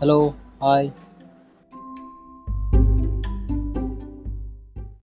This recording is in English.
hello hi.